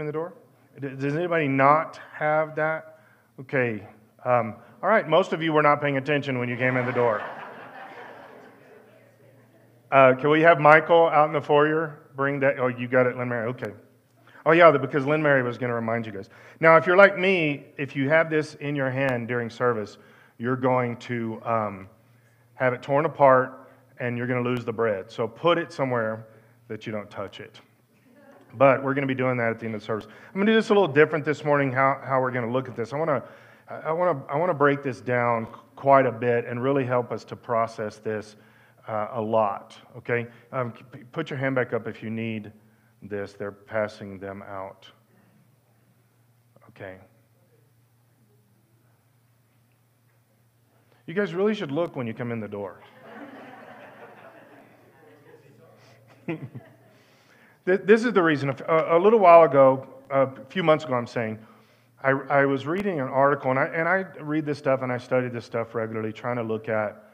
in the door? Does anybody not have that? Okay. Um, all right, most of you were not paying attention when you came in the door. Uh, can we have Michael out in the foyer? Bring that. Oh, you got it, Lynn Mary. Okay. Oh, yeah, because Lynn Mary was going to remind you guys. Now, if you're like me, if you have this in your hand during service, you're going to um, have it torn apart and you're going to lose the bread. So put it somewhere that you don't touch it. But we're going to be doing that at the end of the service. I'm going to do this a little different this morning, how, how we're going to look at this. I want to I want to I want to break this down quite a bit and really help us to process this uh, a lot. Okay, um, put your hand back up if you need this. They're passing them out. Okay. You guys really should look when you come in the door. this is the reason. A, little while ago, a few months ago, I'm saying, I, I was reading an article, and I, and I read this stuff and I study this stuff regularly, trying to look at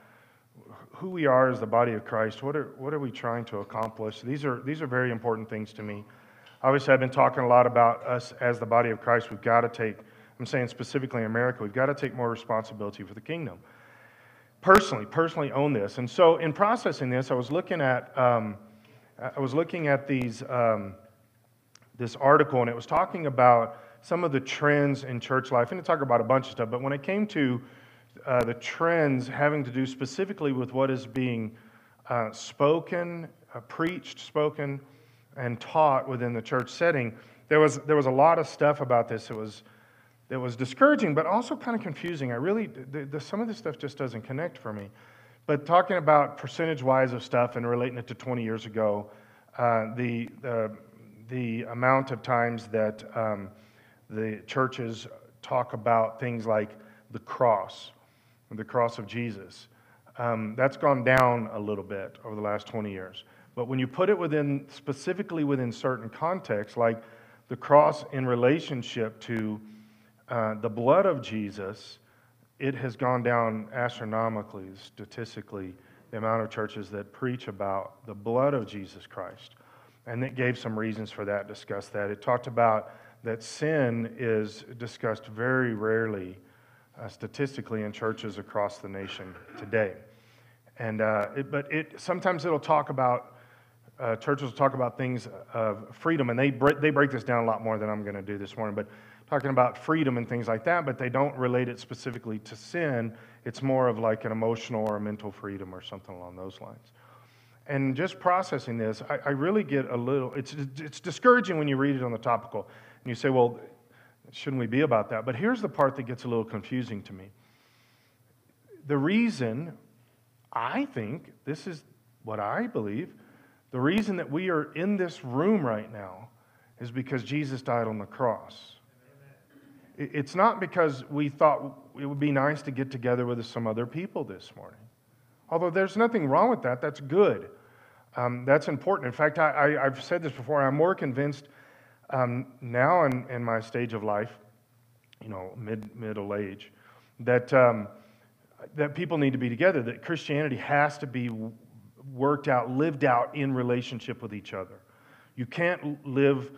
who we are as the body of Christ. What are, what are we trying to accomplish? These are, these are very important things to me. Obviously, I've been talking a lot about us as the body of Christ. We've got to take, I'm saying specifically in America, we've got to take more responsibility for the kingdom. Personally, personally own this. And so, in processing this, I was looking at, um, I was looking at these, um, this article, and it was talking about some of the trends in church life, and to talk about a bunch of stuff, but when it came to uh, the trends having to do specifically with what is being uh, spoken, uh, preached, spoken, and taught within the church setting, there was, there was a lot of stuff about this. It was, it was discouraging, but also kind of confusing. I really, the, the, some of this stuff just doesn't connect for me. But talking about percentage wise of stuff and relating it to 20 years ago, uh, the, the, the amount of times that um, the churches talk about things like the cross, the cross of Jesus. Um, that's gone down a little bit over the last 20 years. But when you put it within, specifically within certain contexts, like the cross in relationship to uh, the blood of Jesus, it has gone down astronomically, statistically, the amount of churches that preach about the blood of Jesus Christ. And it gave some reasons for that, discussed that. It talked about that sin is discussed very rarely uh, statistically in churches across the nation today. And, uh, it, but it, sometimes it'll talk about, uh, churches talk about things of freedom, and they, break, they break this down a lot more than I'm going to do this morning, but talking about freedom and things like that, but they don't relate it specifically to sin. It's more of like an emotional or a mental freedom or something along those lines. And just processing this, I, I really get a little, it's, it's discouraging when you read it on the topical. And you say, well, shouldn't we be about that? But here's the part that gets a little confusing to me. The reason I think, this is what I believe, the reason that we are in this room right now is because Jesus died on the cross. It's not because we thought it would be nice to get together with some other people this morning. Although there's nothing wrong with that, that's good. Um, that's important. In fact, I, have said this before, I'm more convinced um, now in, in, my stage of life, you know, mid middle age, that um, that people need to be together. That Christianity has to be worked out, lived out in relationship with each other. You can't live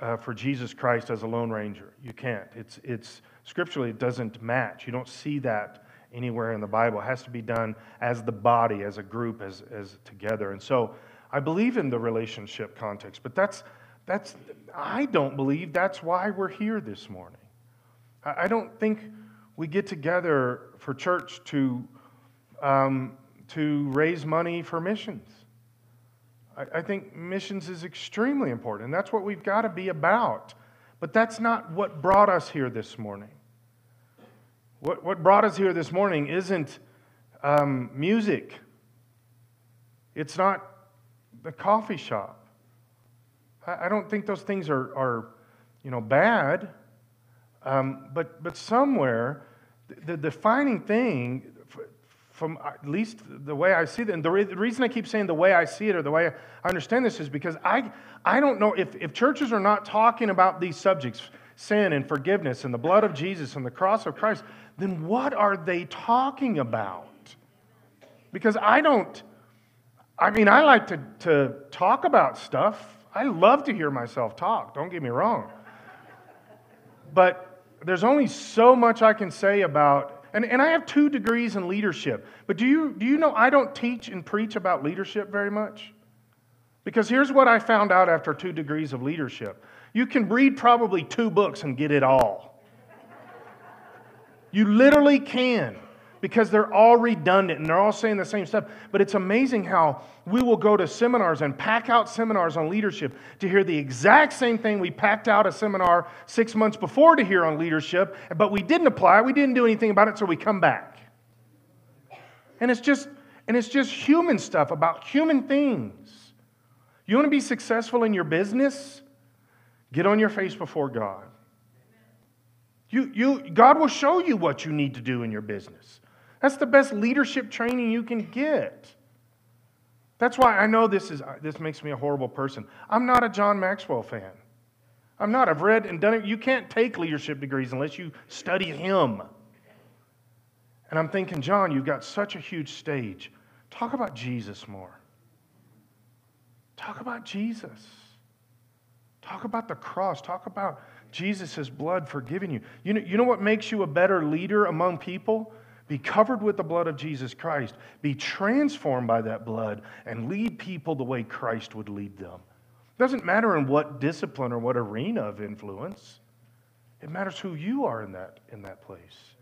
uh, for Jesus Christ as a lone ranger. You can't. It's it's scripturally it doesn't match. You don't see that anywhere in the Bible. It has to be done as the body, as a group, as as together. And so I believe in the relationship context, but that's that's, I don't believe that's why we're here this morning. I don't think we get together for church to, um, to raise money for missions. I, I think missions is extremely important, that's what we've got to be about. But that's not what brought us here this morning. What, what brought us here this morning isn't um, music, it's not the coffee shop. I don't think those things are, are you know, bad. Um, but, but somewhere, the, the defining thing, from uh, at least the way I see it, and the, re- the, reason I keep saying the way I see it or the way I understand this is because I, I don't know if, if churches are not talking about these subjects, sin and forgiveness and the blood of Jesus and the cross of Christ, then what are they talking about? Because I don't, I mean, I like to, to talk about stuff. I love to hear myself talk, don't get me wrong. But there's only so much I can say about, and, and I have two degrees in leadership. But do you, do you know I don't teach and preach about leadership very much? Because here's what I found out after two degrees of leadership you can read probably two books and get it all. You literally can because they're all redundant and they're all saying the same stuff. But it's amazing how we will go to seminars and pack out seminars on leadership to hear the exact same thing we packed out a seminar six months before to hear on leadership, but we didn't apply, we didn't do anything about it, so we come back. And it's just and it's just human stuff about human things. You want to be successful in your business? Get on your face before God. You, you, God will show you what you need to do in your business. That's the best leadership training you can get. That's why I know this, is, this makes me a horrible person. I'm not a John Maxwell fan. I'm not. I've read and done it. You can't take leadership degrees unless you study him. And I'm thinking, John, you've got such a huge stage. Talk about Jesus more. Talk about Jesus. Talk about the cross. Talk about Jesus' blood forgiving you. You know, you know what makes you a better leader among people? Be covered with the blood of Jesus Christ. Be transformed by that blood and lead people the way Christ would lead them. It Doesn't matter in what discipline or what arena of influence. It matters who you are in that, in that place.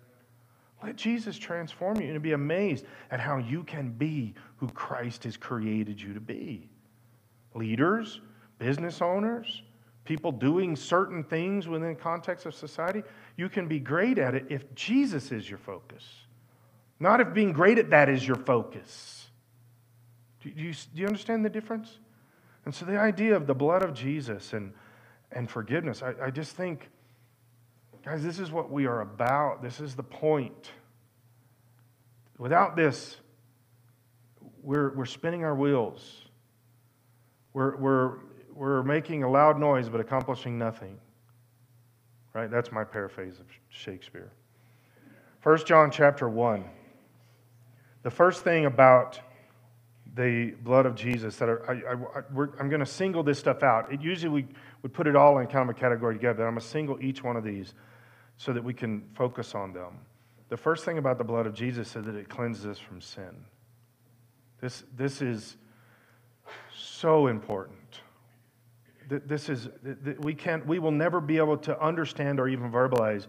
Let Jesus transform you and be amazed at how you can be who Christ has created you to be. Leaders, business owners, people doing certain things within the context of society, you can be great at it if Jesus is your focus. Not if being great at that is your focus. Do you, do you understand the difference? And so the idea of the blood of Jesus and, and forgiveness, I, I just think, guys, this is what we are about. This is the point. Without this, we're, we're spinning our wheels. We're, we're, we're making a loud noise but accomplishing nothing. Right? That's my paraphrase of Shakespeare. 1 John chapter 1. The first thing about the blood of Jesus that I, am going to single this stuff out. It, usually we would put it all in kind of a category together. I'm going to single each one of these so that we can focus on them. The first thing about the blood of Jesus is that it cleanses us from sin. This, this is so important. This is, we, can't, we will never be able to understand or even verbalize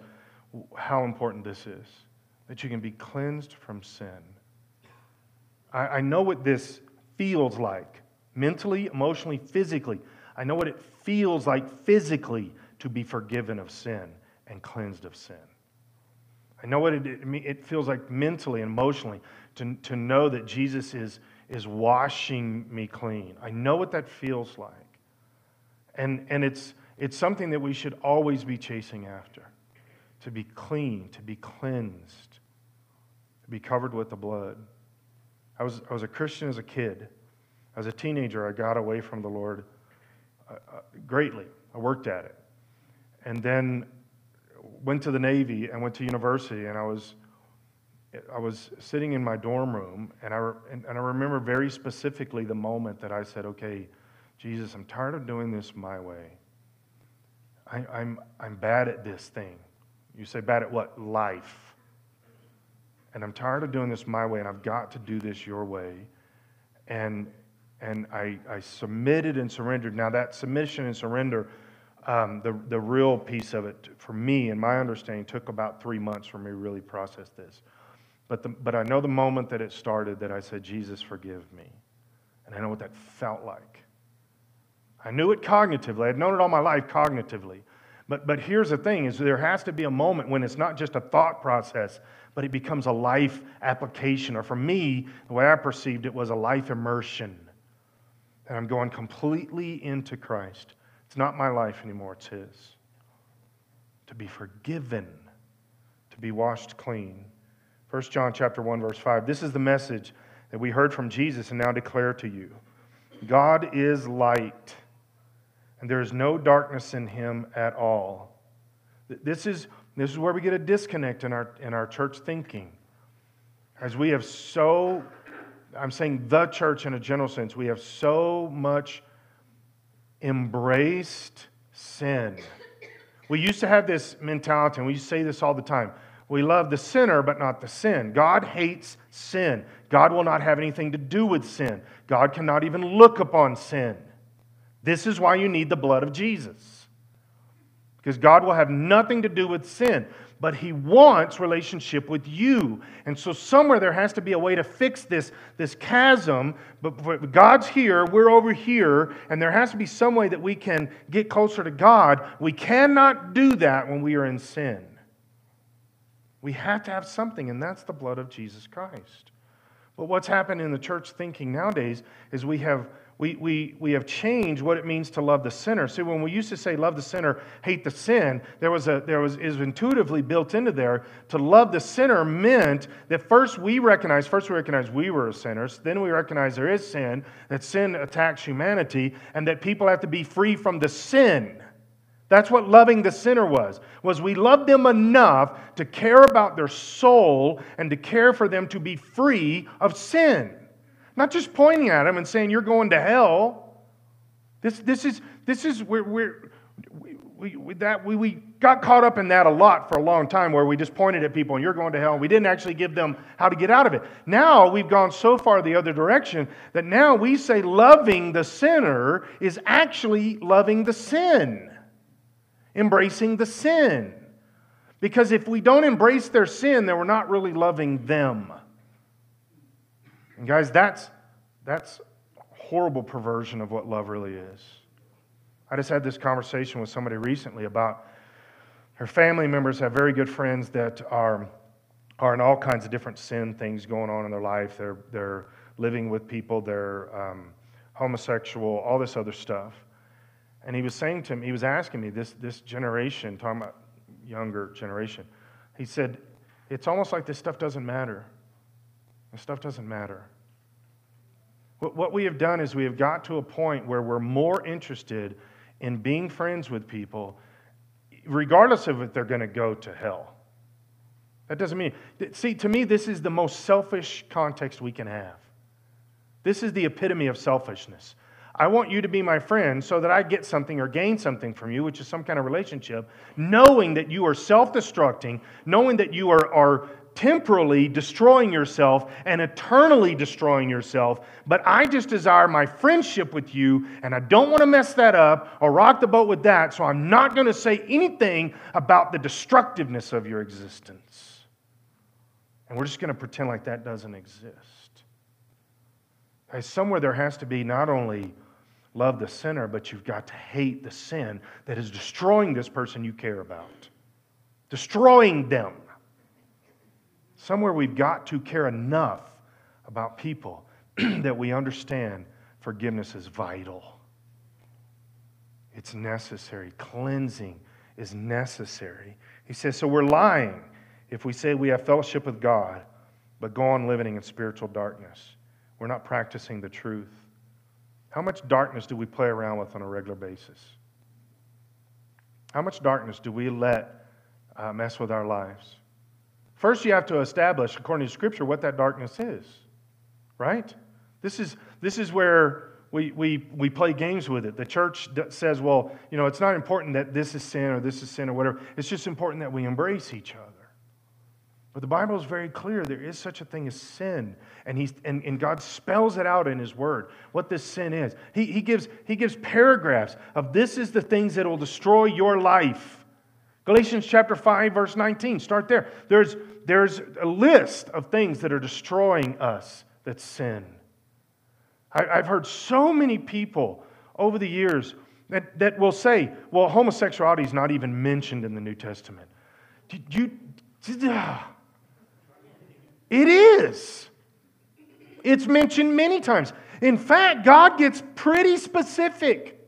how important this is that you can be cleansed from sin. I, I know what this feels like mentally, emotionally, physically. I know what it feels like physically to be forgiven of sin and cleansed of sin. I know what it, it feels like mentally and emotionally to, to know that Jesus is, is washing me clean. I know what that feels like. And, and it's, it's something that we should always be chasing after to be clean, to be cleansed, to be covered with the blood. I was, I was a Christian as a kid. As a teenager, I got away from the Lord uh, uh, greatly. I worked at it. And then went to the Navy and went to university, and I was, I was sitting in my dorm room, and I, and, and I remember very specifically the moment that I said, Okay, Jesus, I'm tired of doing this my way. I, I'm, I'm bad at this thing. You say, bad at what? Life and I'm tired of doing this my way, and I've got to do this your way. And, and I, I submitted and surrendered. Now, that submission and surrender, um, the, the real piece of it for me and my understanding took about three months for me to really process this. But, the, but I know the moment that it started that I said, Jesus, forgive me. And I know what that felt like. I knew it cognitively. I'd known it all my life cognitively. But, but here's the thing is there has to be a moment when it's not just a thought process, but it becomes a life application. Or for me, the way I perceived it was a life immersion. And I'm going completely into Christ. It's not my life anymore, it's His. To be forgiven, to be washed clean. 1 John chapter 1, verse 5. This is the message that we heard from Jesus and now declare to you. God is light, and there is no darkness in him at all. This is this is where we get a disconnect in our, in our church thinking. As we have so, I'm saying the church in a general sense, we have so much embraced sin. We used to have this mentality, and we say this all the time. We love the sinner, but not the sin. God hates sin. God will not have anything to do with sin. God cannot even look upon sin. This is why you need the blood of Jesus. Because God will have nothing to do with sin but he wants relationship with you. And so somewhere there has to be a way to fix this, this chasm. But God's here, we're over here, and there has to be some way that we can get closer to God. We cannot do that when we are in sin. We have to have something, and that's the blood of Jesus Christ. But what's happened in the church thinking nowadays is we have we, we, we have changed what it means to love the sinner. See, when we used to say love the sinner, hate the sin, there was a there was is intuitively built into there to love the sinner meant that first we recognize, first we recognize we were sinners, then we recognize there is sin, that sin attacks humanity, and that people have to be free from the sin. That's what loving the sinner was. Was we loved them enough to care about their soul and to care for them to be free of sin. Not just pointing at them and saying, You're going to hell. This, this is, this is where we're, we, we, that, we, we got caught up in that a lot for a long time where we just pointed at people and you're going to hell. And we didn't actually give them how to get out of it. Now we've gone so far the other direction that now we say loving the sinner is actually loving the sin, embracing the sin. Because if we don't embrace their sin, then we're not really loving them. And guys, that's, that's horrible perversion of what love really is. I just had this conversation with somebody recently about her family members have very good friends that are, are in all kinds of different sin things going on in their life. They're, they're living with people, they're um, homosexual, all this other stuff. And he was saying to me, he was asking me, this, this generation, talking about younger generation, he said, it's almost like this stuff doesn't matter. Stuff doesn't matter. What we have done is we have got to a point where we're more interested in being friends with people, regardless of if they're going to go to hell. That doesn't mean, see, to me, this is the most selfish context we can have. This is the epitome of selfishness. I want you to be my friend so that I get something or gain something from you, which is some kind of relationship, knowing that you are self destructing, knowing that you are, are temporally destroying yourself and eternally destroying yourself. But I just desire my friendship with you, and I don't want to mess that up or rock the boat with that, so I'm not going to say anything about the destructiveness of your existence. And we're just going to pretend like that doesn't exist. Guys, somewhere there has to be not only love the sinner, but you've got to hate the sin that is destroying this person you care about, destroying them. Somewhere we've got to care enough about people that we understand forgiveness is vital. It's necessary. Cleansing is necessary. He says, so we're lying if we say we have fellowship with God, but go on living in spiritual darkness. We're not practicing the truth. How much darkness do we play around with on a regular basis? How much darkness do we let uh, mess with our lives? First, you have to establish, according to Scripture, what that darkness is, right? This is, this is where we, we, we play games with it. The church says, well, you know, it's not important that this is sin or this is sin or whatever. It's just important that we embrace each other. But the Bible is very clear there is such a thing as sin. And, he's, and, and God spells it out in His Word, what this sin is. He, he, gives, he gives paragraphs of this is the things that will destroy your life. Galatians chapter 5, verse 19. Start there. There's, there's a list of things that are destroying us that sin. I, I've heard so many people over the years that, that will say, well, homosexuality is not even mentioned in the New Testament. Did you, did, uh, it is. It's mentioned many times. In fact, God gets pretty specific.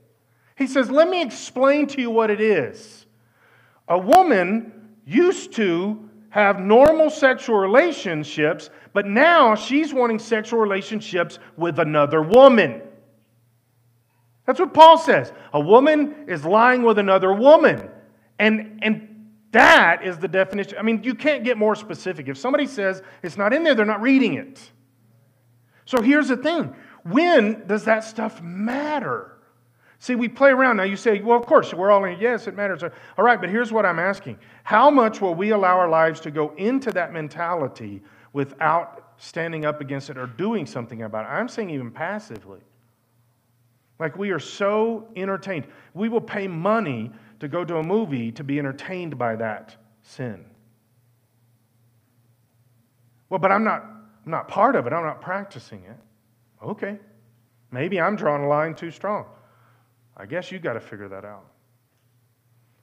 He says, let me explain to you what it is. A woman used to have normal sexual relationships, but now she's wanting sexual relationships with another woman. That's what Paul says. A woman is lying with another woman. And, and that is the definition. I mean, you can't get more specific. If somebody says it's not in there, they're not reading it. So here's the thing when does that stuff matter? See, we play around. Now you say, well, of course, we're all in. Yes, it matters. All right, but here's what I'm asking How much will we allow our lives to go into that mentality without standing up against it or doing something about it? I'm saying even passively. Like we are so entertained. We will pay money to go to a movie to be entertained by that sin. Well, but I'm not, I'm not part of it. I'm not practicing it. Okay. Maybe I'm drawing a line too strong. I guess you got to figure that out.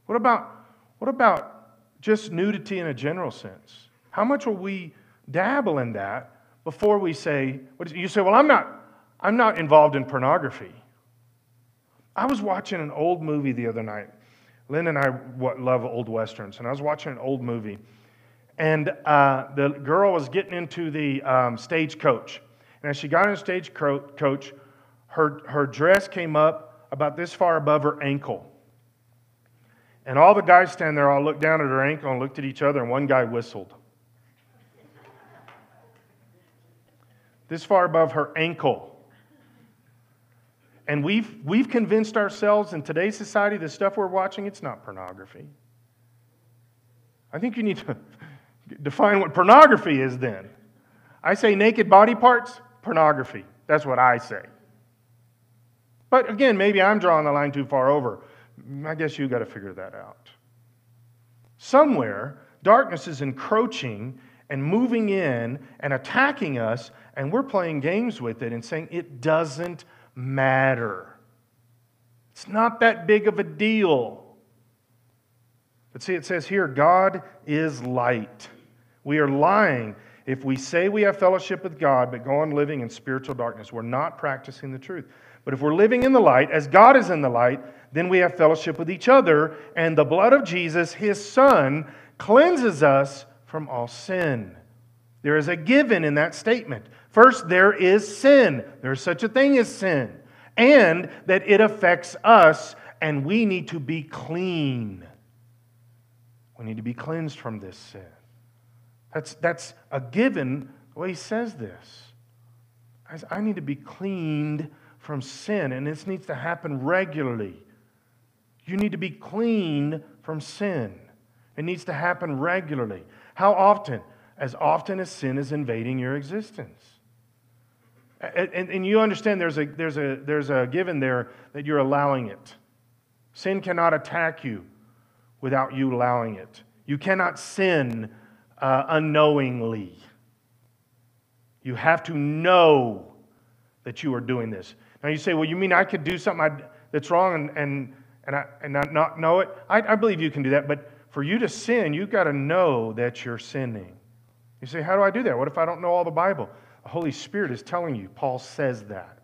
What about, what about just nudity in a general sense? How much will we dabble in that before we say, you say, well, I'm not, I'm not involved in pornography. I was watching an old movie the other night. Lynn and I love old westerns, and I was watching an old movie. And uh, the girl was getting into the um, stagecoach. And as she got in the stagecoach, her, her dress came up about this far above her ankle. And all the guys standing there all looked down at her ankle and looked at each other, and one guy whistled. this far above her ankle. And we've, we've convinced ourselves in today's society the stuff we're watching, it's not pornography. I think you need to define what pornography is then. I say naked body parts, pornography. That's what I say. But again, maybe I'm drawing the line too far over. I guess you got to figure that out. Somewhere, darkness is encroaching and moving in and attacking us, and we're playing games with it and saying it doesn't matter. It's not that big of a deal. But see, it says here God is light. We are lying if we say we have fellowship with God but go on living in spiritual darkness. We're not practicing the truth. But if we're living in the light, as God is in the light, then we have fellowship with each other, and the blood of Jesus, his Son, cleanses us from all sin. There is a given in that statement. First, there is sin. There is such a thing as sin, and that it affects us, and we need to be clean. We need to be cleansed from this sin. That's, that's a given the way he says this. I need to be cleaned from sin, and this needs to happen regularly. You need to be clean from sin. It needs to happen regularly. How often? As often as sin is invading your existence. And, and, and, you understand there's a, there's, a, there's a given there that you're allowing it. Sin cannot attack you without you allowing it. You cannot sin uh, unknowingly. You have to know that you are doing this. Now you say, well, you mean I could do something that's wrong and, and, and, I, and not, know it? I, I believe you can do that, but for you to sin, you've got to know that you're sinning. You say, how do I do that? What if I don't know all the Bible? The Holy Spirit is telling you. Paul says that.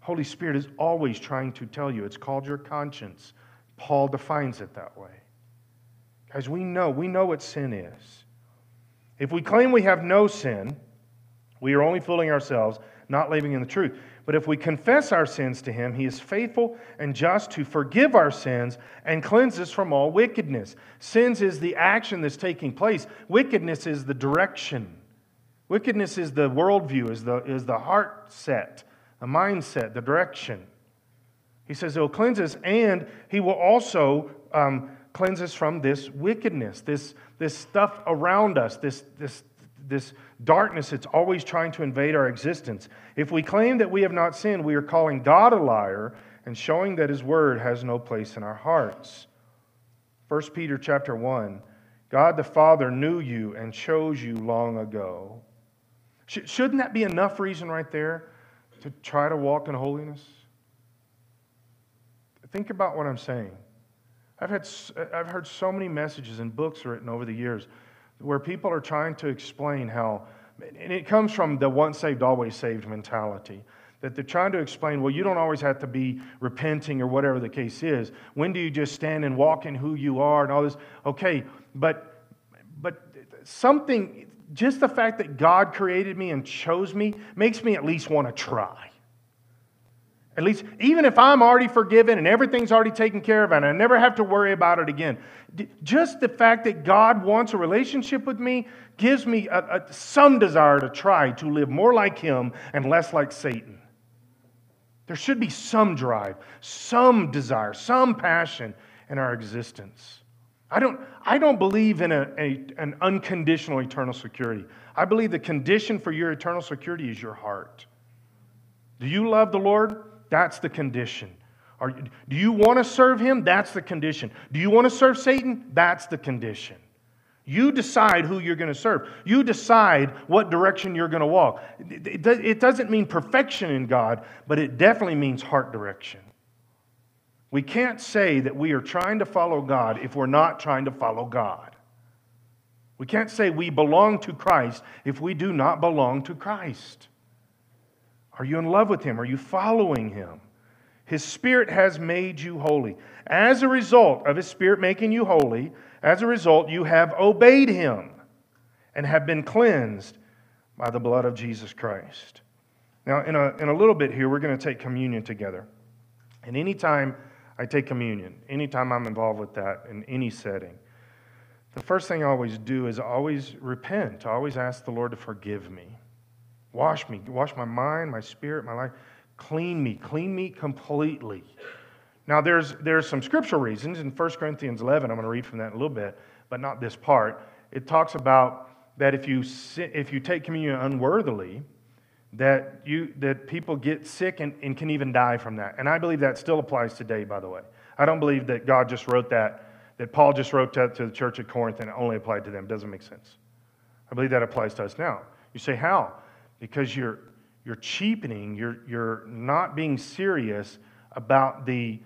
Holy Spirit is always trying to tell you. It's called your conscience. Paul defines it that way. Guys, we know, we know what sin is. If we claim we have no sin, we are only fooling ourselves, not living in the truth. But if we confess our sins to him, he is faithful and just to forgive our sins and cleanse us from all wickedness. Sins is the action that's taking place, wickedness is the direction. Wickedness is the worldview, is the, is the heart set, the mindset, the direction. He says he'll cleanse us, and he will also um, cleanse us from this wickedness, this, this stuff around us, this, this, this darkness that's always trying to invade our existence. If we claim that we have not sinned, we are calling God a liar and showing that his word has no place in our hearts. 1 Peter chapter 1 God the Father knew you and chose you long ago Shouldn't that be enough reason right there to try to walk in holiness? Think about what I'm saying. I've, had, I've heard so many messages and books written over the years where people are trying to explain how, and it comes from the once saved, always saved mentality, that they're trying to explain, well, you don't always have to be repenting or whatever the case is. When do you just stand and walk in who you are and all this? Okay, but, but something, just the fact that God created me and chose me makes me at least want to try. At least, even if I'm already forgiven and everything's already taken care of and I never have to worry about it again, just the fact that God wants a relationship with me gives me a, a, some desire to try to live more like Him and less like Satan. There should be some drive, some desire, some passion in our existence. I don't, I don't believe in a, a, an unconditional eternal security. I believe the condition for your eternal security is your heart. Do you love the Lord? That's the condition. Are, do you want to serve Him? That's the condition. Do you want to serve Satan? That's the condition. You decide who you're going to serve. You decide what direction you're going to walk. It doesn't mean perfection in God, but it definitely means heart direction. We can't say that we are trying to follow God if we're not trying to follow God. We can't say we belong to Christ if we do not belong to Christ. Are you in love with Him? Are you following Him? His Spirit has made you holy. As a result of His Spirit making you holy, as a result, you have obeyed Him and have been cleansed by the blood of Jesus Christ. Now, in a, in a little bit here, we're going to take communion together. And anytime I take communion, anytime I'm involved with that in any setting, the first thing I always do is always repent. Always ask the Lord to forgive me. Wash me, wash my mind, my spirit, my life. Clean me, clean me completely. Now, there's, there's some scriptural reasons. In 1 Corinthians 11, I'm going to read from that in a little bit, but not this part. It talks about that if you, if you take communion unworthily, that, you, that people get sick and, and can even die from that. And I believe that still applies today, by the way. I don't believe that God just wrote that, that Paul just wrote that to the church at Corinth and it only applied to them. It doesn't make sense. I believe that applies to us now. You say, how? Because you're, you're cheapening, you're, you're not being serious about the,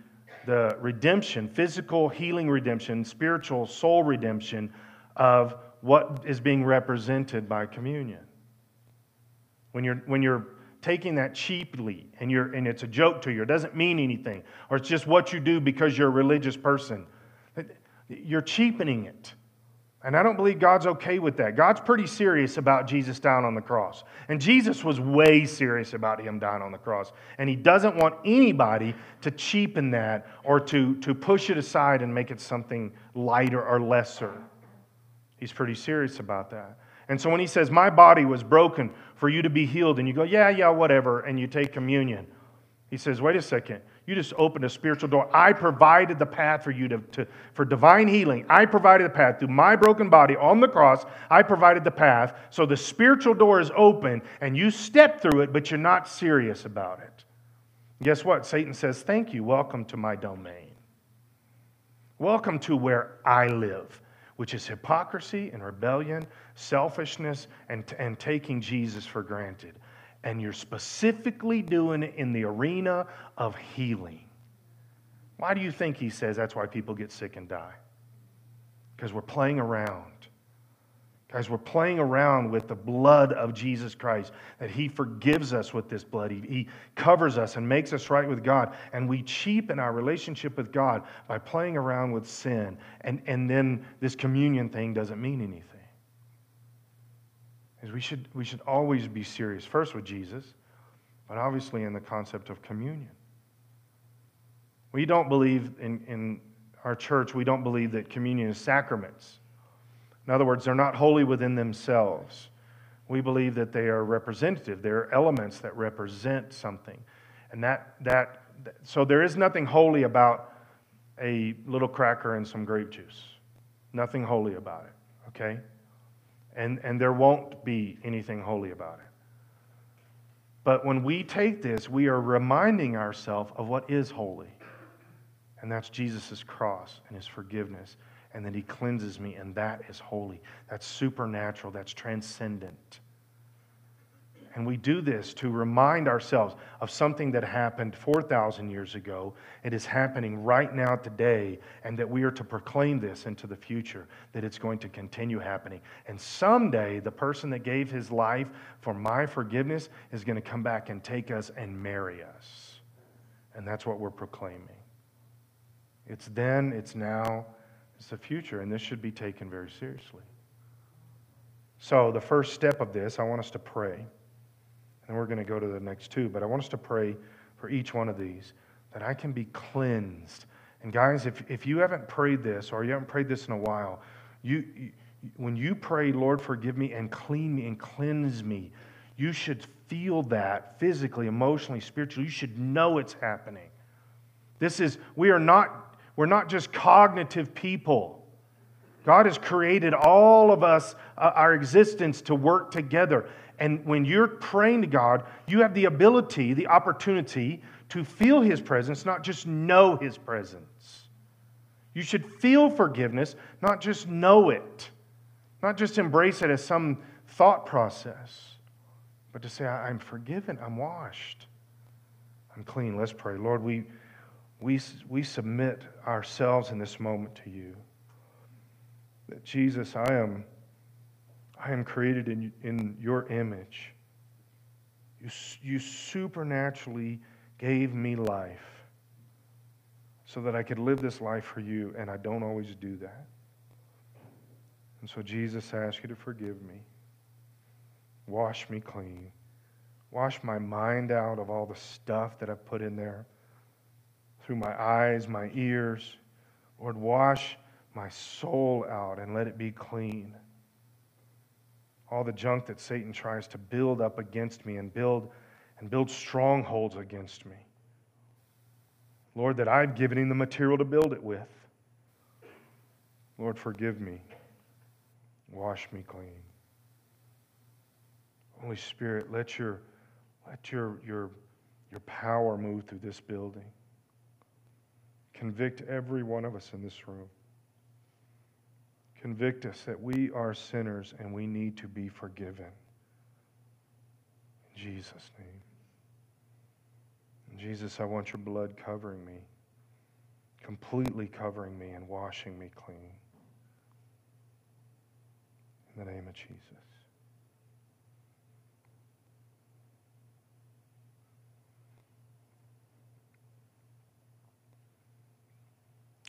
the redemption, physical healing redemption, spiritual soul redemption of what is being represented by communion. When you're, when you're taking that cheaply and, you're, and it's a joke to you, it doesn't mean anything, or it's just what you do because you're a religious person, you're cheapening it. And I don't believe God's okay with that. God's pretty serious about Jesus dying on the cross. And Jesus was way serious about him dying on the cross. And he doesn't want anybody to cheapen that or to, to push it aside and make it something lighter or lesser. He's pretty serious about that. And so when he says, My body was broken for you to be healed, and you go, Yeah, yeah, whatever, and you take communion, he says, Wait a second. You just opened a spiritual door. I provided the path for you to, to, for divine healing. I provided the path through my broken body on the cross. I provided the path. So the spiritual door is open and you step through it, but you're not serious about it. Guess what? Satan says, Thank you. Welcome to my domain. Welcome to where I live, which is hypocrisy and rebellion, selfishness, and, and taking Jesus for granted and you're specifically doing it in the arena of healing. Why do you think he says that's why people get sick and die? Because we're playing around. Guys, we're playing around with the blood of Jesus Christ, that He forgives us with this blood. He, he, covers us and makes us right with God. And we cheapen our relationship with God by playing around with sin. And, and then this communion thing doesn't mean anything is we should, we should always be serious, first with Jesus, but obviously in the concept of communion. We don't believe in, in our church, we don't believe that communion is sacraments. In other words, they're not holy within themselves. We believe that they are representative. They're elements that represent something. And that, that, so there is nothing holy about a little cracker and some grape juice. Nothing holy about it, okay? And, and there won't be anything holy about it. But when we take this, we are reminding ourselves of what is holy. And that's Jesus' cross and his forgiveness. And that he cleanses me, and that is holy. That's supernatural, that's transcendent. And we do this to remind ourselves of something that happened 4,000 years ago. It is happening right now today, and that we are to proclaim this into the future, that it's going to continue happening. And someday, the person that gave his life for my forgiveness is going to come back and take us and marry us. And that's what we're proclaiming. It's then, it's now, it's the future, and this should be taken very seriously. So, the first step of this, I want us to pray and we're going to go to the next two. But I want us to pray for each one of these that I can be cleansed. And guys, if, if you haven't prayed this or you haven't prayed this in a while, you, you when you pray, Lord, forgive me and clean me and cleanse me, you should feel that physically, emotionally, spiritually. You should know it's happening. This is, we are not, we're not just cognitive people. God has created all of us, uh, our existence, to work together. And when you're praying to God, you have the ability, the opportunity to feel His presence, not just know His presence. You should feel forgiveness, not just know it, not just embrace it as some thought process, but to say, I'm forgiven, I'm washed, I'm clean. Let's pray. Lord, we, we, we submit ourselves in this moment to you. That Jesus, I am. I am created in, in your image. You, you supernaturally gave me life so that I could live this life for you, and I don't always do that. And so, Jesus, I ask you to forgive me. Wash me clean. Wash my mind out of all the stuff that I've put in there through my eyes, my ears. Lord, wash my soul out and let it be clean all the junk that Satan tries to build up against me and build and build strongholds against me. Lord, that I've given him the material to build it with. Lord, forgive me. Wash me clean. Holy Spirit, let your, let your, your, your power move through this building. Convict every one of us in this room. Convict us that we are sinners and we need to be forgiven. In Jesus' name. Jesus, I want your blood covering me, completely covering me and washing me clean. In the name of Jesus.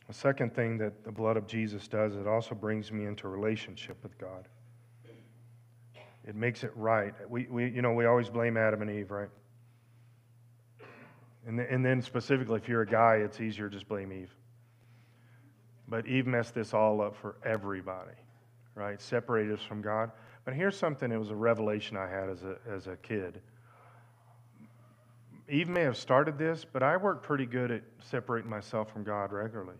The second thing that the blood of Jesus does, it also brings me into relationship with God. It makes it right. We, we, you know, we always blame Adam and Eve, right? And, and then specifically, if you're a guy, it's easier to just blame Eve. But Eve messed this all up for everybody, right? Separated us from God. But here's something, it was a revelation I had as a, as a kid. Eve may have started this, but I worked pretty good at separating myself from God regularly.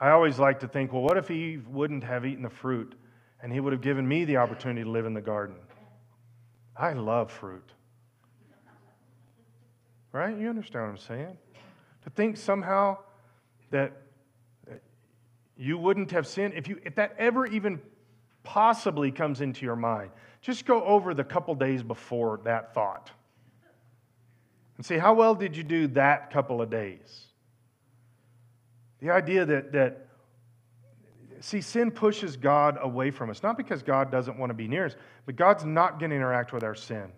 I, always like to think, well, what if Eve wouldn't have eaten the fruit and he would have given me the opportunity to live in the garden? I love fruit. Right? You understand what I'm saying? To think somehow that you wouldn't have sinned, if, you, if that ever even possibly comes into your mind, just go over the couple days before that thought and see how well did you do that couple of days? The idea that, that see, sin pushes God away from us, not because God doesn't want to be near us, but God's not going to interact with our sin.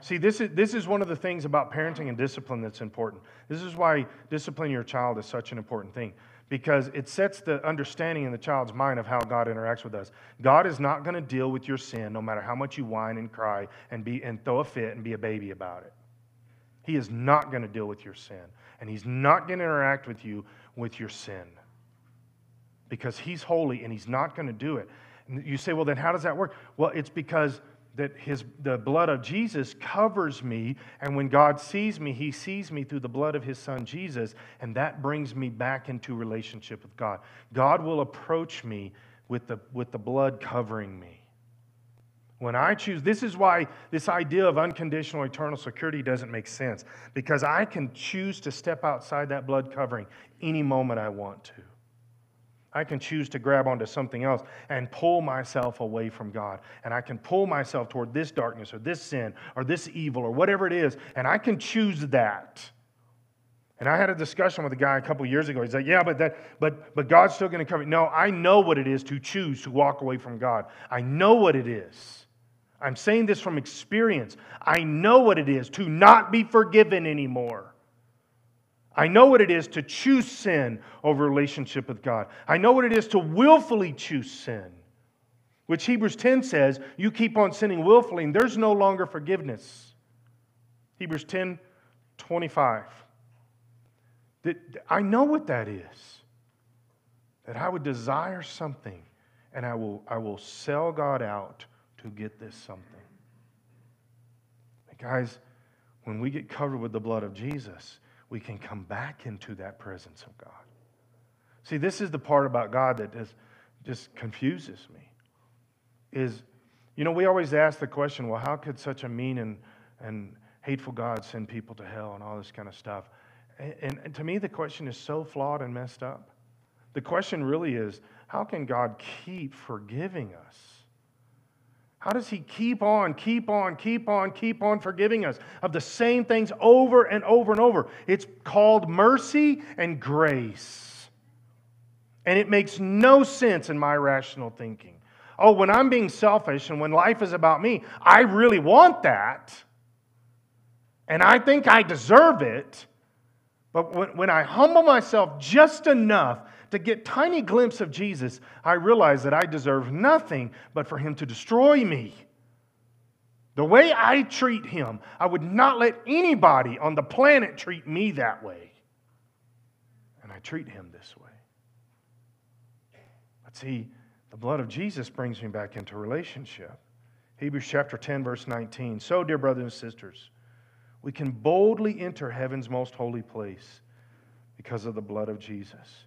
See, this is, this is one of the things about parenting and discipline that's important. This is why disciplining your child is such an important thing, because it sets the understanding in the child's mind of how God interacts with us. God is not going to deal with your sin no matter how much you whine and cry and, be, and throw a fit and be a baby about it. He is not going to deal with your sin, and He's not going to interact with you with your sin because He's holy and He's not going to do it. And you say, well, then how does that work? Well, it's because that his, the blood of Jesus covers me, and when God sees me, he sees me through the blood of his son Jesus, and that brings me back into relationship with God. God will approach me with the, with the blood covering me. When I choose, this is why this idea of unconditional eternal security doesn't make sense, because I can choose to step outside that blood covering any moment I want to. I can choose to grab onto something else and pull myself away from God. And I can pull myself toward this darkness or this sin or this evil or whatever it is. And I can choose that. And I had a discussion with a guy a couple years ago. He's like, "Yeah, but that, but but God's still going to cover." No, I know what it is to choose to walk away from God. I know what it is. I'm saying this from experience. I know what it is to not be forgiven anymore. I know what it is to choose sin over relationship with God. I know what it is to willfully choose sin, which Hebrews 10 says you keep on sinning willfully and there's no longer forgiveness. Hebrews 10 25. I know what that is. That I would desire something and I will, I will sell God out to get this something. Guys, when we get covered with the blood of Jesus, we can come back into that presence of God. See, this is the part about God that just, just confuses me. Is, you know, we always ask the question, well, how could such a mean and, and hateful God send people to hell and all this kind of stuff? And, and to me, the question is so flawed and messed up. The question really is, how can God keep forgiving us? How does He keep on, keep on, keep on, keep on forgiving us of the same things over and over and over? It's called mercy and grace. And it makes no sense in my rational thinking. Oh, when I'm being selfish and when life is about me, I really want that. And I think I deserve it. But when, I humble myself just enough to get tiny glimpse of Jesus, I realize that I deserve nothing but for him to destroy me. The way I treat him, I would not let anybody on the planet treat me that way. And I treat him this way. But see, the blood of Jesus brings me back into relationship. Hebrews chapter 10, verse 19. So, dear brothers and sisters, we can boldly enter heaven's most holy place because of the blood of Jesus.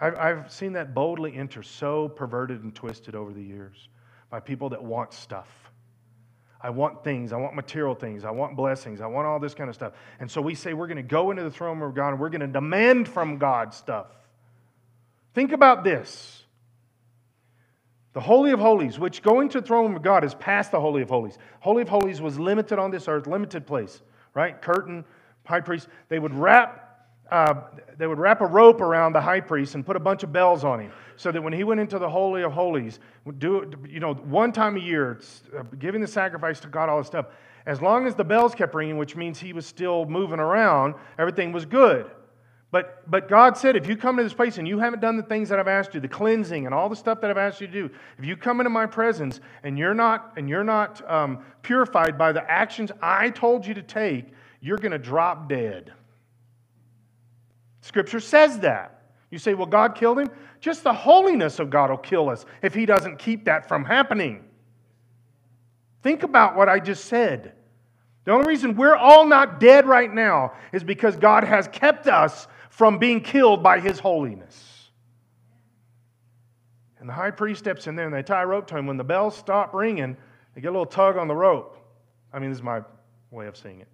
I've, I've seen that boldly enter so perverted and twisted over the years by people that want stuff. I want things. I want material things. I want blessings. I want all this kind of stuff. And so we say we're going to go into the throne of God and we're going to demand from God stuff. Think about this. The Holy of Holies, which going to the throne of God is past the Holy of Holies. Holy of Holies was limited on this earth, limited place right? Curtain, high priest. They would wrap uh, they would wrap a rope around the high priest and put a bunch of bells on him so that when he went into the holy of holies do you know one time a year uh, giving the sacrifice to god all this stuff as long as the bells kept ringing which means he was still moving around everything was good but, but God said, if you come to this place and you haven't done the things that I've asked you, the cleansing and all the stuff that I've asked you to do, if you come into my presence and you're not, and you're not um, purified by the actions I told you to take, you're going to drop dead. Scripture says that. You say, well, God killed him? Just the holiness of God will kill us if he doesn't keep that from happening. Think about what I just said. The only reason we're all not dead right now is because God has kept us from being killed by his holiness. And the high priest steps in there and they tie a rope to him. When the bells stop ringing, they get a little tug on the rope. I mean, this is my way of seeing it.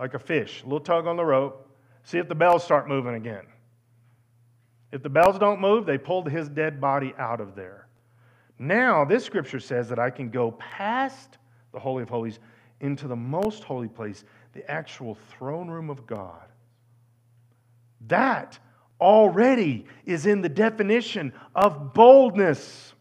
Like a fish, a little tug on the rope. See if the bells start moving again. If the bells don't move, they pulled his dead body out of there. Now, this scripture says that I can go past the Holy of Holies into the most holy place, the actual throne room of God. That already is in the definition of boldness.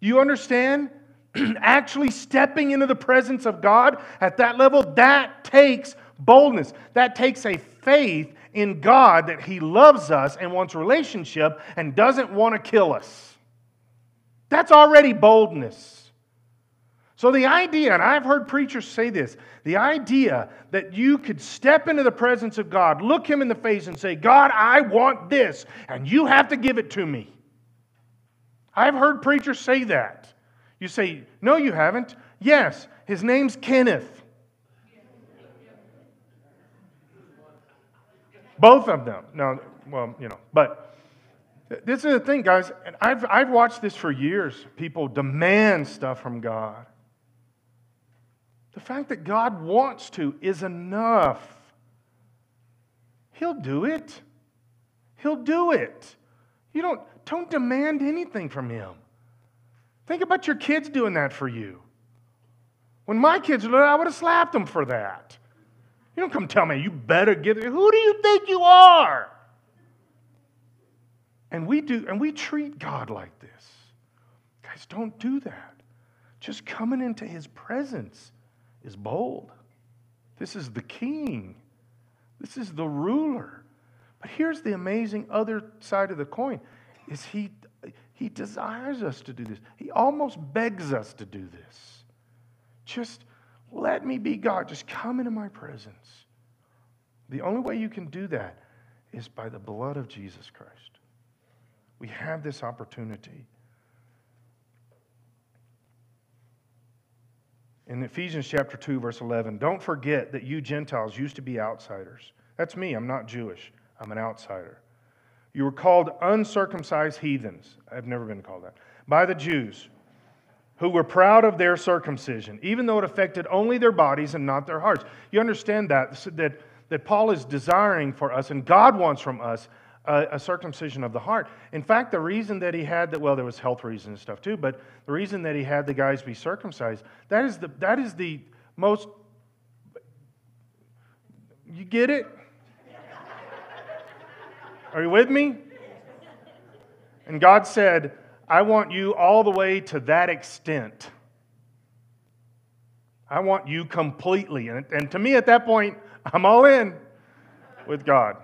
You understand? Actually stepping into the presence of God at that level, that takes boldness. That takes a faith in God that He loves us and wants relationship and doesn't want to kill us. That's already boldness. So, the idea, and I've heard preachers say this the idea that you could step into the presence of God, look Him in the face, and say, God, I want this, and you have to give it to me. I've heard preachers say that. You say, No, you haven't. Yes, his name's Kenneth. Both of them. No, well, you know, but this is the thing, guys, and I've, I've watched this for years. People demand stuff from God. The fact that God wants to is enough. He'll do it. He'll do it. You don't, don't demand anything from Him. Think about your kids doing that for you. When my kids were I would have slapped them for that. You don't come tell me, you better give it. Who do you think you are? And we do, and we treat God like this. Guys, don't do that. Just coming into his presence is bold. This is the king. This is the ruler. But here's the amazing other side of the coin is he he desires us to do this. He almost begs us to do this. Just let me be God. Just come into my presence. The only way you can do that is by the blood of Jesus Christ. We have this opportunity. In Ephesians chapter 2, verse 11, don't forget that you Gentiles used to be outsiders. That's me. I'm not Jewish, I'm an outsider. You were called uncircumcised heathens. I've never been called that. By the Jews, who were proud of their circumcision, even though it affected only their bodies and not their hearts. You understand that, that, that Paul is desiring for us, and God wants from us, a, a, circumcision of the heart. In fact, the reason that he had that, well, there was health reasons and stuff too, but the reason that he had the guys be circumcised, that is the, that is the most, you get it? Are you with me? And God said, I want you all the way to that extent. I want you completely. And, and to me, at that point, I'm all in with God.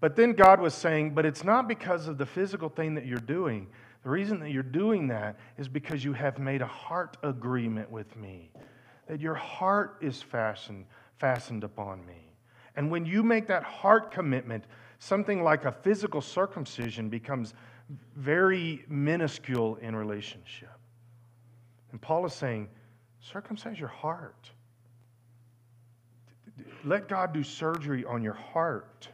But then God was saying, but it's not because of the physical thing that you're doing. The reason that you're doing that is because you have made a heart agreement with me, that your heart is fastened, fastened upon me. And when you make that heart commitment, something like a physical circumcision becomes very minuscule in relationship. And Paul is saying, circumcise your heart. Let God do surgery on your heart.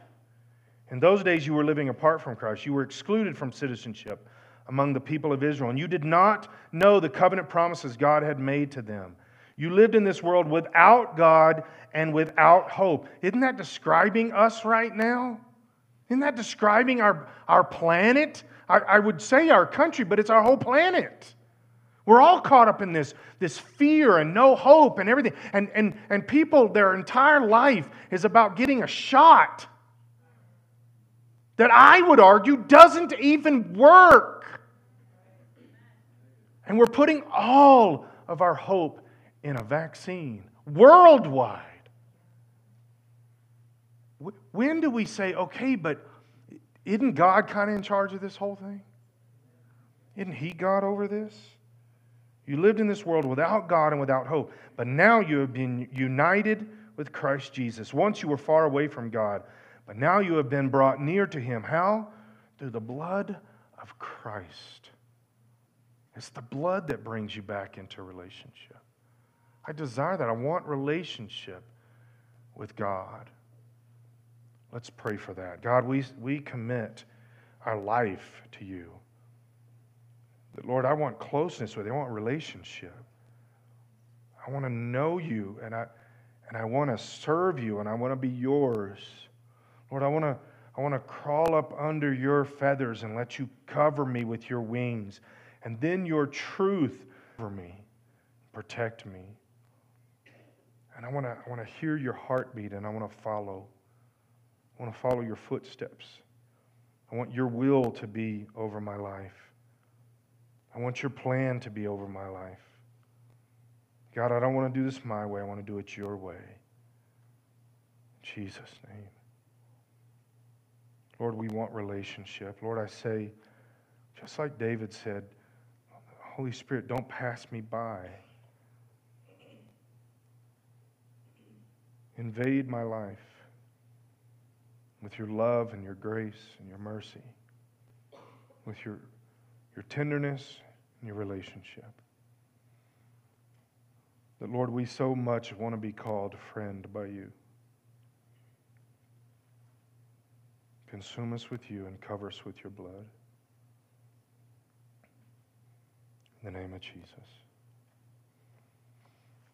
In those days, you were living apart from Christ. You were excluded from citizenship among the people of Israel, and you did not know the covenant promises God had made to them. You lived in this world without God and without hope. Isn't that describing us right now? Isn't that describing our, our planet? I, I would say our country, but it's our whole planet. We're all caught up in this, this fear and no hope and everything. And, and, and people, their entire life is about getting a shot that I would argue doesn't even work. And we're putting all of our hope in a vaccine worldwide. When do we say, okay, but isn't God kind of in charge of this whole thing? Isn't He God over this? You lived in this world without God and without hope, but now you have been united with Christ Jesus. Once you were far away from God, but now you have been brought near to him. How? Through the blood of Christ. It's the blood that brings you back into relationship. I desire that. I want relationship with God. Let's pray for that. God, we, we commit our life to you. That, Lord, I want closeness with you. I want relationship. I want to know you, and I, and I want to serve you, and I want to be yours. Lord, I want to I want to crawl up under your feathers and let you cover me with your wings. And then your truth for me, protect me. And I want to I want to hear your heartbeat and I want to follow. I want to follow your footsteps. I want your will to be over my life. I want your plan to be over my life. God, I don't want to do this my way. I want to do it your way. In Jesus' name. Lord, we want relationship. Lord, I say, just like David said, Holy Spirit, don't pass me by. Invade my life with your love and your grace and your mercy, with your, your tenderness and your relationship. That, Lord, we so much want to be called friend by you. Consume us with you and cover us with your blood. In the name of Jesus.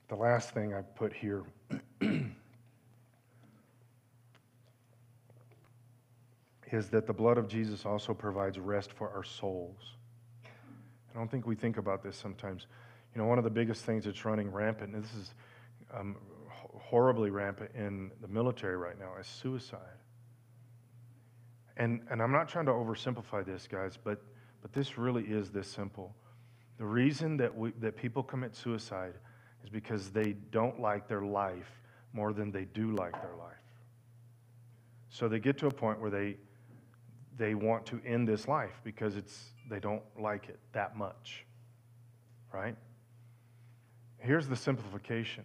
The last thing I put here is that the blood of Jesus also provides rest for our souls. I don't think we think about this sometimes. You know, one of the biggest things that's running rampant, and this is um, horribly rampant in the military right now, is suicide. And, and I'm not trying to oversimplify this, guys, but, but this really is this simple. The reason that, we, that people commit suicide is because they don't like their life more than they do like their life. So they get to a point where they, they want to end this life because it's, they don't like it that much, right? Here's the simplification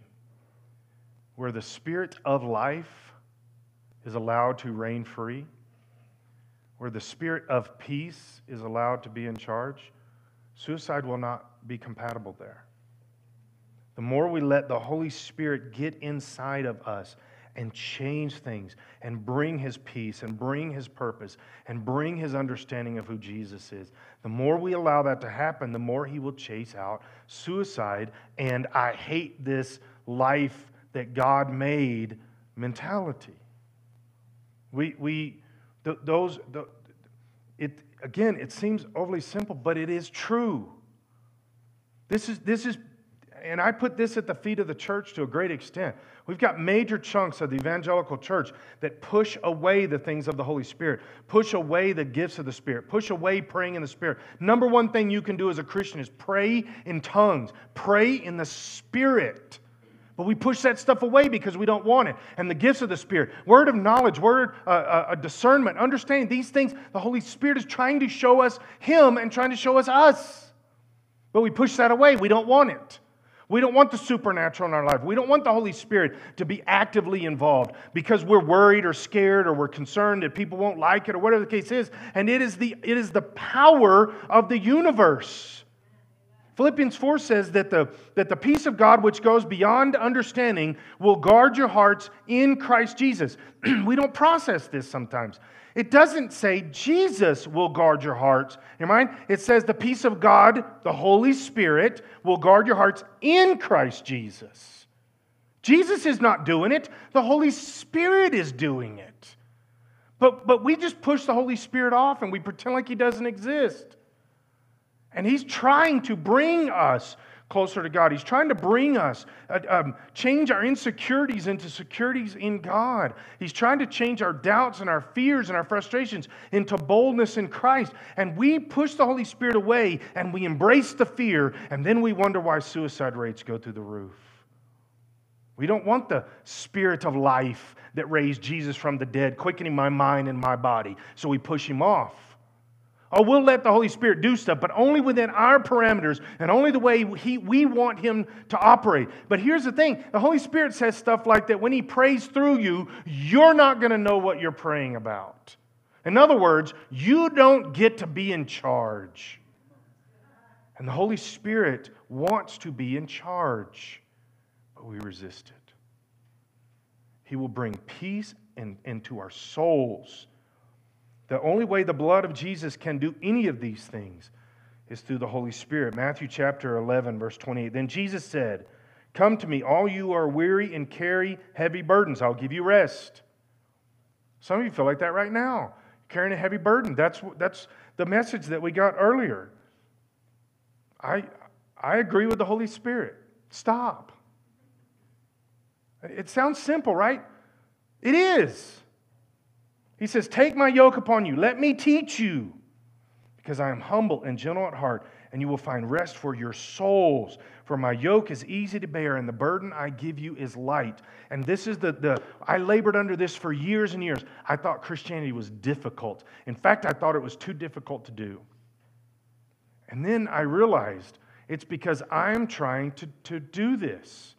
where the spirit of life is allowed to reign free where the spirit of peace is allowed to be in charge, suicide will not be compatible there. The more we let the Holy Spirit get inside of us and change things and bring his peace and bring his purpose and bring his understanding of who Jesus is, the more we allow that to happen, the more he will chase out suicide and I hate this life that God made mentality. We, we th- those, it, again, it seems overly simple, but it is true. This is, this is and I put this at the feet of the church to a great extent. We've got major chunks of the evangelical church that push away the things of the Holy Spirit, push away the gifts of the Spirit, push away praying in the Spirit. Number one thing you can do as a Christian is pray in tongues, pray in the Spirit. But we push that stuff away because we don't want it. And the gifts of the Spirit, word of knowledge, word uh, uh, discernment, understanding these things, the Holy Spirit is trying to show us Him and trying to show us us. But we push that away. We don't want it. We don't want the supernatural in our life. We don't want the Holy Spirit to be actively involved because we're worried or scared or we're concerned that people won't like it or whatever the case is. And it is the, it is the power of the universe. Philippians 4 says that the, that the peace of God, which goes beyond understanding, will guard your hearts in Christ Jesus. we don't process this sometimes. It doesn't say Jesus will guard your hearts. Your mind? It says the peace of God, the Holy Spirit, will guard your hearts in Christ Jesus. Jesus is not doing it, the Holy Spirit is doing it. But, but we just push the Holy Spirit off and we pretend like He doesn't exist. And He's trying to bring us closer to God. He's trying to bring us, uh, um, change our insecurities into securities in God. He's trying to change our doubts and our fears and our frustrations into boldness in Christ. And we push the Holy Spirit away and we embrace the fear, and then we wonder why suicide rates go through the roof. We don't want the spirit of life that raised Jesus from the dead quickening my mind and my body, so we push him off. Oh, we'll let the Holy Spirit do stuff, but only within our parameters and only the way he, we want Him to operate. But here's the thing the Holy Spirit says stuff like that when He prays through you, you're not going to know what you're praying about. In other words, you don't get to be in charge. And the Holy Spirit wants to be in charge, but we resist it. He will bring peace in, into our souls the only way the blood of Jesus can do any of these things is through the Holy Spirit. Matthew chapter 11, verse 28. Then Jesus said, Come to me, all you are weary and carry heavy burdens. I'll give you rest. Some of you feel like that right now, carrying a heavy burden. That's, that's the message that we got earlier. I, I agree with the Holy Spirit. Stop. It sounds simple, right? It is. He says, Take my yoke upon you. Let me teach you, because I am humble and gentle at heart, and you will find rest for your souls. For my yoke is easy to bear, and the burden I give you is light. And this is the, the I labored under this for years and years. I thought Christianity was difficult. In fact, I thought it was too difficult to do. And then I realized it's because I'm trying to, to do this.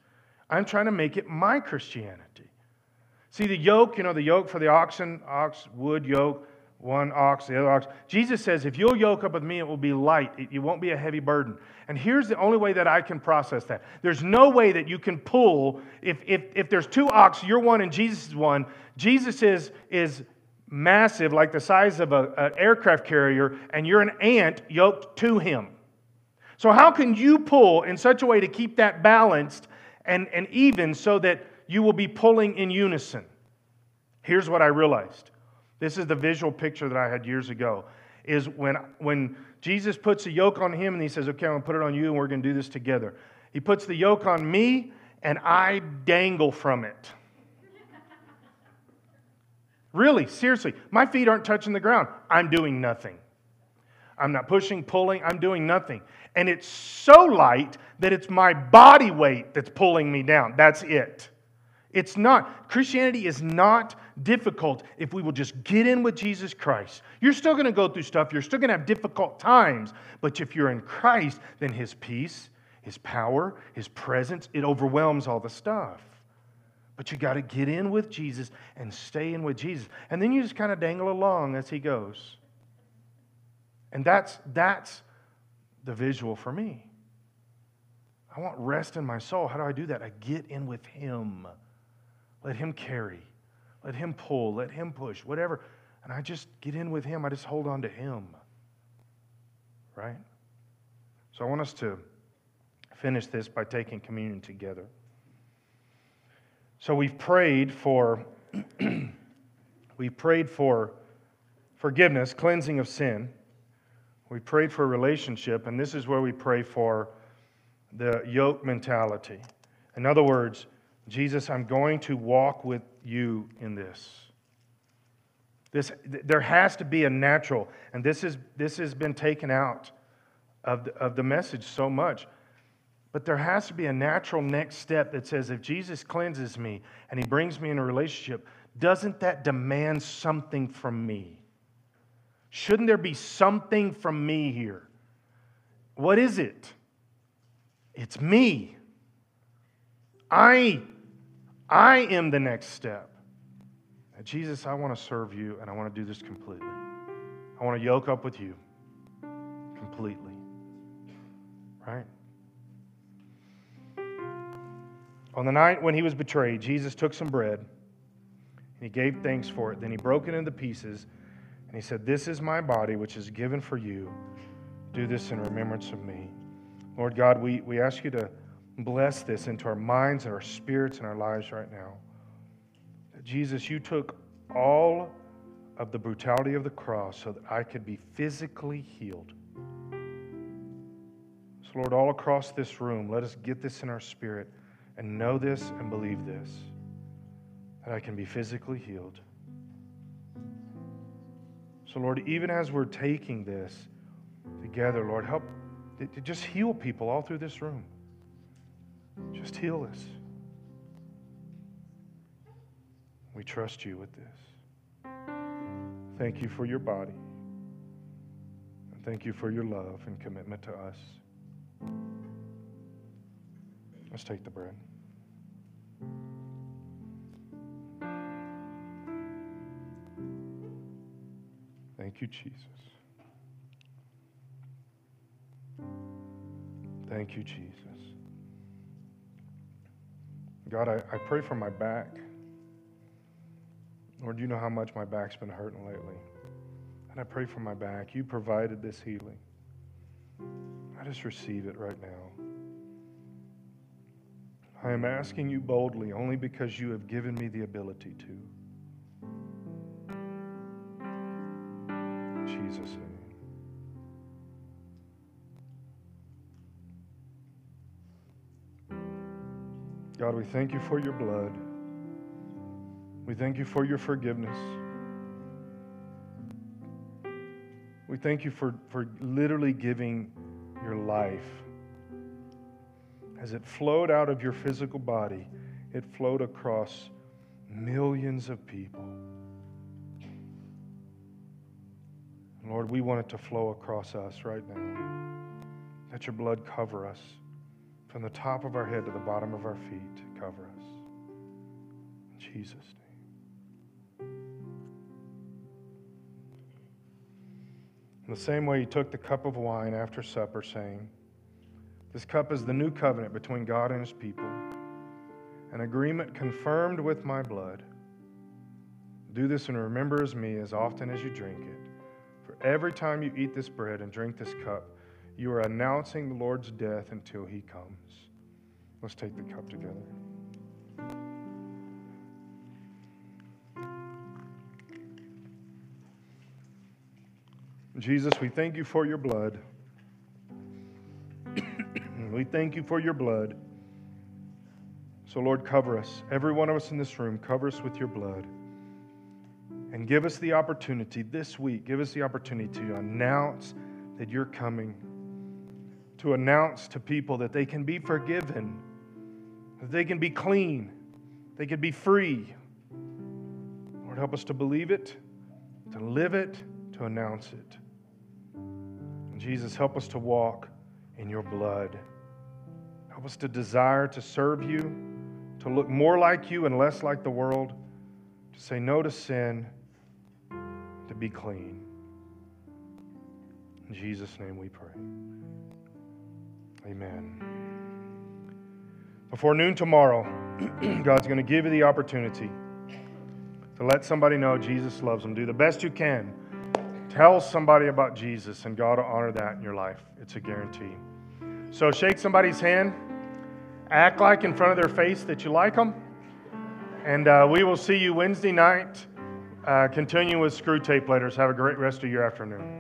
I'm trying to make it my Christianity. See the yoke, you know, the yoke for the oxen, ox, wood yoke, one ox, the other ox. Jesus says, if you'll yoke up with me, it will be light. It, it won't be a heavy burden. And here's the only way that I can process that. There's no way that you can pull, if, if, if there's two ox, you're one and Jesus is one. Jesus is, is massive, like the size of an aircraft carrier, and you're an ant yoked to him. So, how can you pull in such a way to keep that balanced and, and even so that you will be pulling in unison. Here's what I realized. This is the visual picture that I had years ago. Is when, when Jesus puts a yoke on him and he says, Okay, I'm to put it on you and we're to do this together. He puts the yoke on me and I dangle from it. really, seriously, my feet aren't touching the ground. I'm doing nothing. I'm not pushing, pulling, I'm doing nothing. And it's so light that it's my body weight that's pulling me down. That's it. It's not, Christianity is not difficult if we will just get in with Jesus Christ. You're still going to go through stuff, you're still going to have difficult times, but if you're in Christ, then His peace, His power, His presence, it overwhelms all the stuff. But you got to get in with Jesus and stay in with Jesus. And then you just kind of dangle along as he goes. And that's, that's the visual for me. I want rest in my soul. How do I do that? I get in with him. Let him carry. Let him pull. Let him push. Whatever. And I just get in with him. I just hold on to him. Right? So I want us to finish this by taking communion together. So we've prayed for we prayed for forgiveness, cleansing of sin. We prayed for a relationship, and this is where we pray for the yoke mentality. In other words, Jesus, I'm going to walk with you in this. This, there has to be a natural, and this, is, this has been taken out of the, of the message so much. But there has to be a natural next step that says if Jesus cleanses me and he brings me in a relationship, doesn't that demand something from me? Shouldn't there be something from me here? What is it? It's me. I, I am the next step. Jesus, I want to serve you and I want to do this completely. I want to yoke up with you completely. Right? On the night when he was betrayed, Jesus took some bread and he gave thanks for it. Then he broke it into pieces and he said, This is my body, which is given for you. Do this in remembrance of me. Lord God, we, we ask you to bless this into our minds and our spirits and our lives right now. Jesus, you took all of the brutality of the cross so that I could be physically healed. So, Lord, all across this room, let us get this in our spirit and know this and believe this that I can be physically healed. So, Lord, even as we're taking this together, Lord, help to just heal people all through this room. Just heal us. We trust you with this. Thank you for your body. And thank you for your love and commitment to us. Let's take the bread. Thank you, Jesus. Thank you, Jesus. God, I, I pray for my back. Lord, you know how much my back's been hurting lately. And I pray for my back. You provided this healing. I just receive it right now. I am asking you boldly only because you have given me the ability to. Jesus' God, we thank you for your blood. We thank you for your forgiveness. We thank you for, for literally giving your life. As it flowed out of your physical body, it flowed across millions of people. Lord, we want it to flow across us right now. Let your blood cover us from the top of our head to the bottom of our feet cover us. In Jesus' name. In the same way, he took the cup of wine after supper, saying, This cup is the new covenant between God and his people, an agreement confirmed with my blood. Do this and remember as me as often as you drink it. For every time you eat this bread and drink this cup, you are announcing the Lord's death until he comes. Let's take the cup together. Jesus, we thank you for your blood. we thank you for your blood. So, Lord, cover us. Every one of us in this room, cover us with your blood. And give us the opportunity this week, give us the opportunity to announce that you're coming to announce to people that they can be forgiven, that they can be clean, they can be free. Lord, help us to believe it, to live it, to announce it. And Jesus, help us to walk in your blood. Help us to desire to serve you, to look more like you and less like the world, to say no to sin, to be clean. In Jesus' name we pray. Amen. Before noon tomorrow, God's going to give you the opportunity to let somebody know Jesus loves them. Do the best you can. Tell somebody about Jesus, and God will honor that in your life. It's a guarantee. So shake somebody's hand. Act like in front of their face that you like them. And uh, we will see you Wednesday night. Uh, continue with Screwtape Letters. Have a great rest of your afternoon.